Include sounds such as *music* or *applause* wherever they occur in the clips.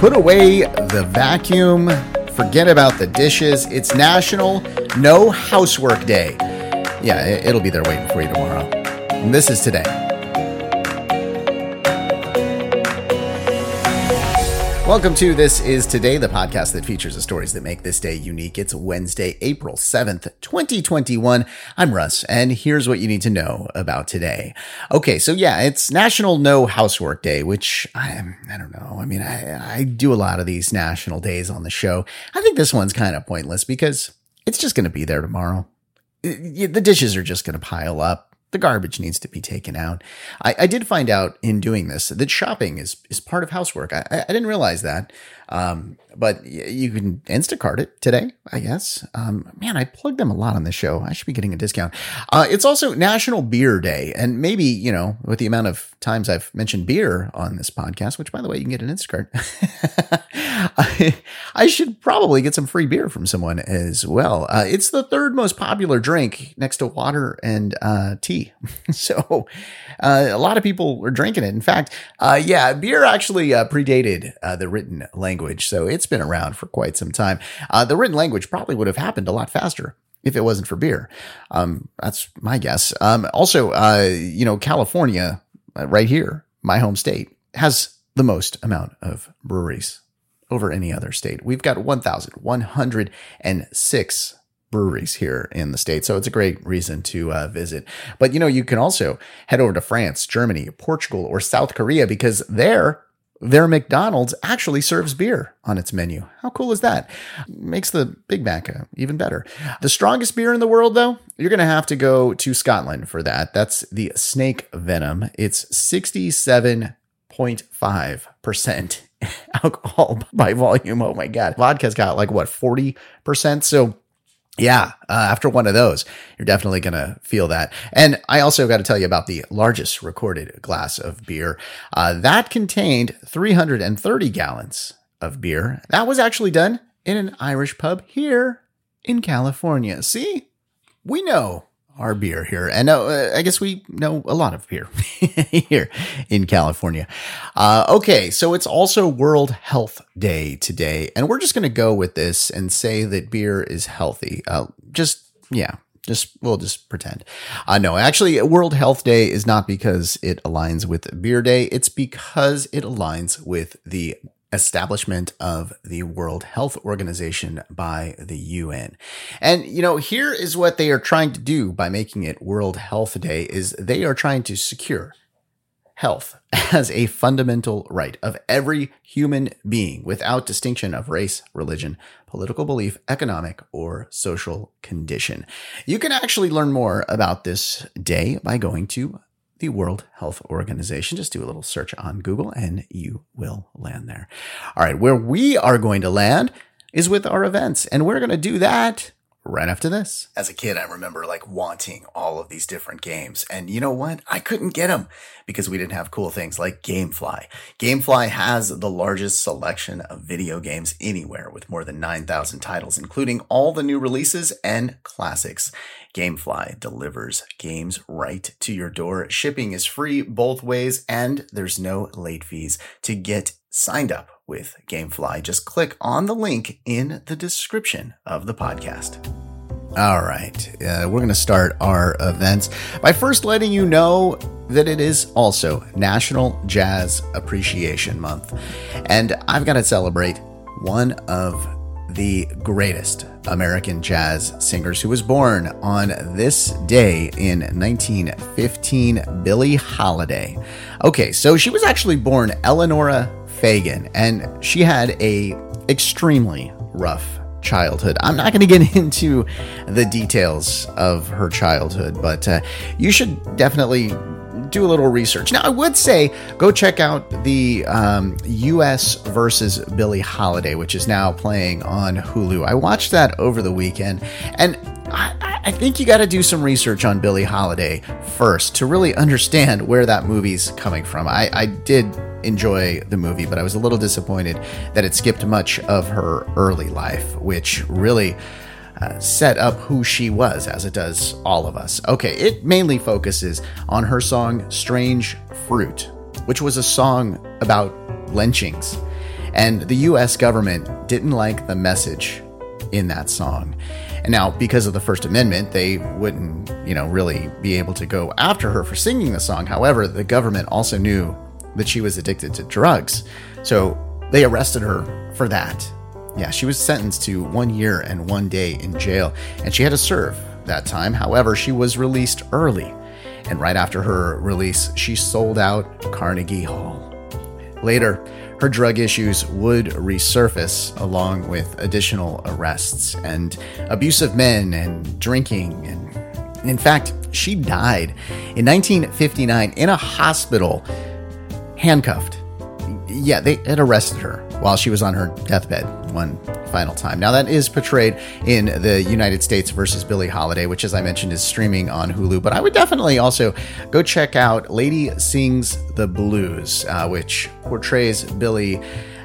Put away the vacuum. Forget about the dishes. It's National No Housework Day. Yeah, it- it'll be there waiting for you tomorrow. And this is today. Welcome to This Is Today, the podcast that features the stories that make this day unique. It's Wednesday, April 7th, 2021. I'm Russ, and here's what you need to know about today. Okay, so yeah, it's National No Housework Day, which I, I don't know. I mean, I, I do a lot of these national days on the show. I think this one's kind of pointless because it's just going to be there tomorrow. The dishes are just going to pile up the garbage needs to be taken out. I, I did find out in doing this that shopping is is part of housework. I, I I didn't realize that, um, but you can Instacart it today, I guess. Um, man, I plugged them a lot on the show. I should be getting a discount. Uh, it's also National Beer Day, and maybe you know with the amount of times I've mentioned beer on this podcast, which by the way you can get an Instacart. I, *laughs* I should probably get some free beer from someone as well. Uh, it's the third most popular drink next to water and uh, tea. *laughs* so uh, a lot of people are drinking it. In fact, uh, yeah, beer actually uh, predated the written language. So it's been around for quite some time. Uh, the written language probably would have happened a lot faster if it wasn't for beer. Um, that's my guess. Um, also, uh, you know, California, uh, right here, my home state, has the most amount of breweries over any other state. We've got 1,106 breweries here in the state. So it's a great reason to uh, visit. But you know, you can also head over to France, Germany, Portugal, or South Korea because there, their McDonald's actually serves beer on its menu. How cool is that? Makes the Big Mac uh, even better. The strongest beer in the world, though, you're going to have to go to Scotland for that. That's the Snake Venom. It's 67.5% *laughs* alcohol by volume. Oh my God. Vodka's got like what, 40%? So yeah, uh, after one of those, you're definitely going to feel that. And I also got to tell you about the largest recorded glass of beer. Uh, that contained 330 gallons of beer. That was actually done in an Irish pub here in California. See, we know our beer here. And uh, I guess we know a lot of beer *laughs* here in California. Uh, okay, so it's also World Health Day today. And we're just going to go with this and say that beer is healthy. Uh, just, yeah. Just we'll just pretend. Uh, no, actually, World Health Day is not because it aligns with Beer Day. It's because it aligns with the establishment of the World Health Organization by the UN. And you know, here is what they are trying to do by making it World Health Day is they are trying to secure health *laughs* as a fundamental right of every human being without distinction of race, religion, political belief, economic, or social condition. You can actually learn more about this day by going to the World Health Organization. Just do a little search on Google and you will land there. All right, where we are going to land is with our events, and we're going to do that right after this. As a kid, I remember like wanting all of these different games. And you know what? I couldn't get them because we didn't have cool things like Gamefly. Gamefly has the largest selection of video games anywhere with more than 9,000 titles, including all the new releases and classics. Gamefly delivers games right to your door. Shipping is free both ways and there's no late fees to get signed up with Gamefly. Just click on the link in the description of the podcast. All right, uh, we're going to start our events by first letting you know that it is also National Jazz Appreciation Month. And I've got to celebrate one of the greatest American jazz singers who was born on this day in 1915, Billie Holiday. Okay, so she was actually born Eleonora Fagan, and she had a extremely rough childhood. I'm not going to get *laughs* into the details of her childhood, but uh, you should definitely do a little research. Now, I would say go check out the um, U.S. versus Billie Holiday, which is now playing on Hulu. I watched that over the weekend, and I, I think you got to do some research on Billie Holiday first to really understand where that movie's coming from. I, I did enjoy the movie, but I was a little disappointed that it skipped much of her early life, which really uh, set up who she was, as it does all of us. Okay, it mainly focuses on her song Strange Fruit, which was a song about lynchings. And the US government didn't like the message in that song. And now, because of the First Amendment, they wouldn't, you know, really be able to go after her for singing the song. However, the government also knew that she was addicted to drugs. So they arrested her for that. Yeah, she was sentenced to one year and one day in jail, and she had to serve that time. However, she was released early. And right after her release, she sold out Carnegie Hall. Later, her drug issues would resurface along with additional arrests and abusive men and drinking. And in fact, she died in 1959 in a hospital, handcuffed. Yeah, they had arrested her while she was on her deathbed one final time. Now, that is portrayed in the United States versus Billie Holiday, which, as I mentioned, is streaming on Hulu. But I would definitely also go check out Lady Sings the Blues, uh, which portrays Billie.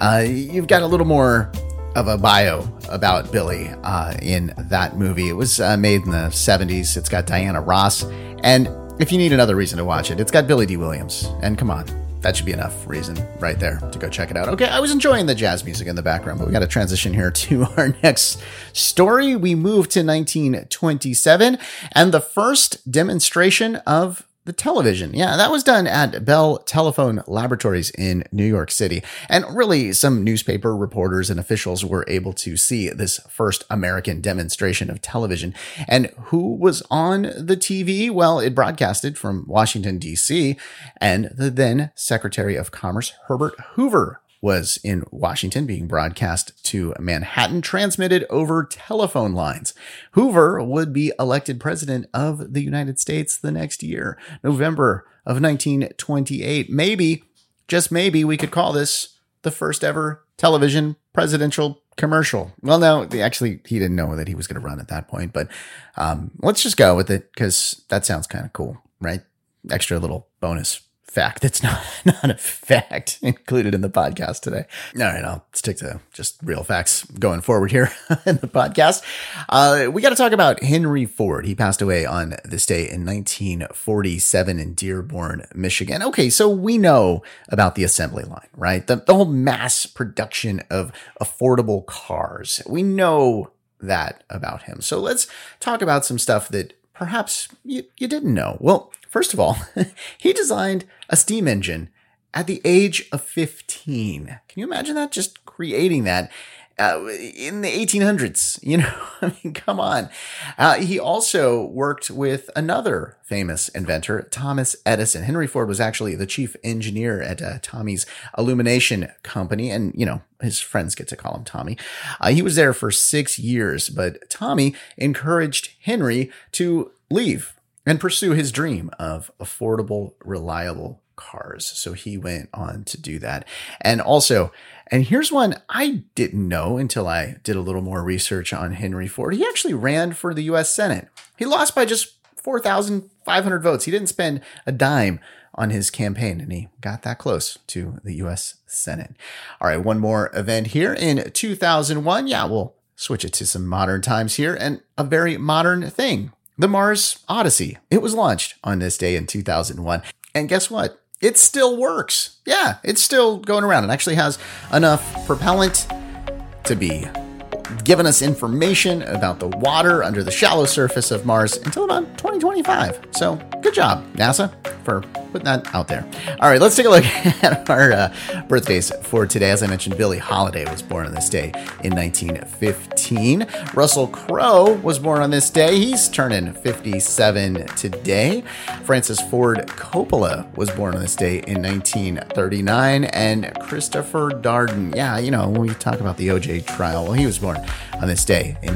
Uh, you've got a little more of a bio about Billie uh, in that movie. It was uh, made in the 70s. It's got Diana Ross. And if you need another reason to watch it, it's got Billy Dee Williams. And come on, that should be enough reason right there to go check it out. Okay, I was enjoying the jazz music in the background, but we got to transition here *laughs* to our next story. We move to 1927 and the first demonstration of the television. Yeah, that was done at Bell Telephone Laboratories in New York City. And really, some newspaper reporters and officials were able to see this first American demonstration of television. And who was on the TV? Well, it broadcasted from Washington, D.C., and the then Secretary of Commerce, Herbert Hoover, was in Washington being broadcast to Manhattan, transmitted over telephone lines. Hoover would be elected president of the United States the next year, November of 1928. Maybe, just maybe, we could call this the first ever television presidential commercial. Well, no, actually, he didn't know that he was going to run at that point, but um, let's just go with it because that sounds kind of cool, right? Extra little bonus fact that's not *laughs* not a fact included in the podcast today. All right, I'll stick to just real facts going forward here *laughs* in the podcast. Uh, we got to talk about Henry Ford. He passed away on this day in 1947 in Dearborn, Michigan. Okay, so we know about the assembly line, right? The, the whole mass production of affordable cars. We know that about him. So let's talk about some stuff that perhaps you, you didn't know. Well, first of all, *laughs* he designed a steam engine at the age of 15. Can you imagine that? Just creating that uh, in the 1800s. *laughs* You know, I mean, come on. Uh, he also worked with another famous inventor, Thomas Edison. Henry Ford was actually the chief engineer at uh, Tommy's Illumination Company, and you know his friends get to call him Tommy. Uh, he was there for six years, but Tommy encouraged Henry to leave and pursue his dream of affordable, reliable cars. So he went on to do that. And also, and here's one I didn't know until I did a little more research on Henry Ford. He actually ran for the US Senate. He lost by just 4,500 votes. He didn't spend a dime on his campaign and he got that close to the US Senate. All right, one more event here in 2001. Yeah, we'll switch it to some modern times here and a very modern thing. The Mars Odyssey. It was launched on this day in 2001. And guess what? it still works. Yeah, it's still going around. It actually has enough propellant to be giving us information about the water under the shallow surface of Mars until about 2025. So, good job, NASA, for putting that out there. All right, let's take a look *laughs* at our uh, birthdays for today. As I mentioned, Billie Holiday was born on this day in 1915. Russell Crowe was born on this day. He's turning 57 today. Francis Ford Coppola was born on this day in 1939. And Christopher Darden, yeah, you know, when we talk about the OJ trial, well, he was born on this day in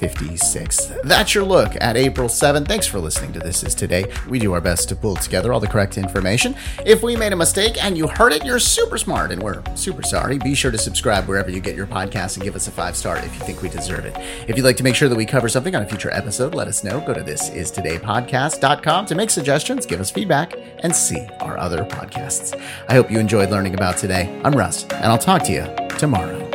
1956. That's your look at April 7th. Thanks for listening to This Is Today. We do our best to pull together all the correct information. If we made a mistake and you heard it, you're super smart and we're super sorry. Be sure to subscribe wherever you get your podcast and give us a five star if you think we deserve it. If you'd like to make sure that we cover something on a future episode, let us know. Go to thisistodaypodcast.com to make suggestions, give us feedback, and see our other podcasts. I hope you enjoyed learning about today. I'm Russ, and I'll talk to you tomorrow.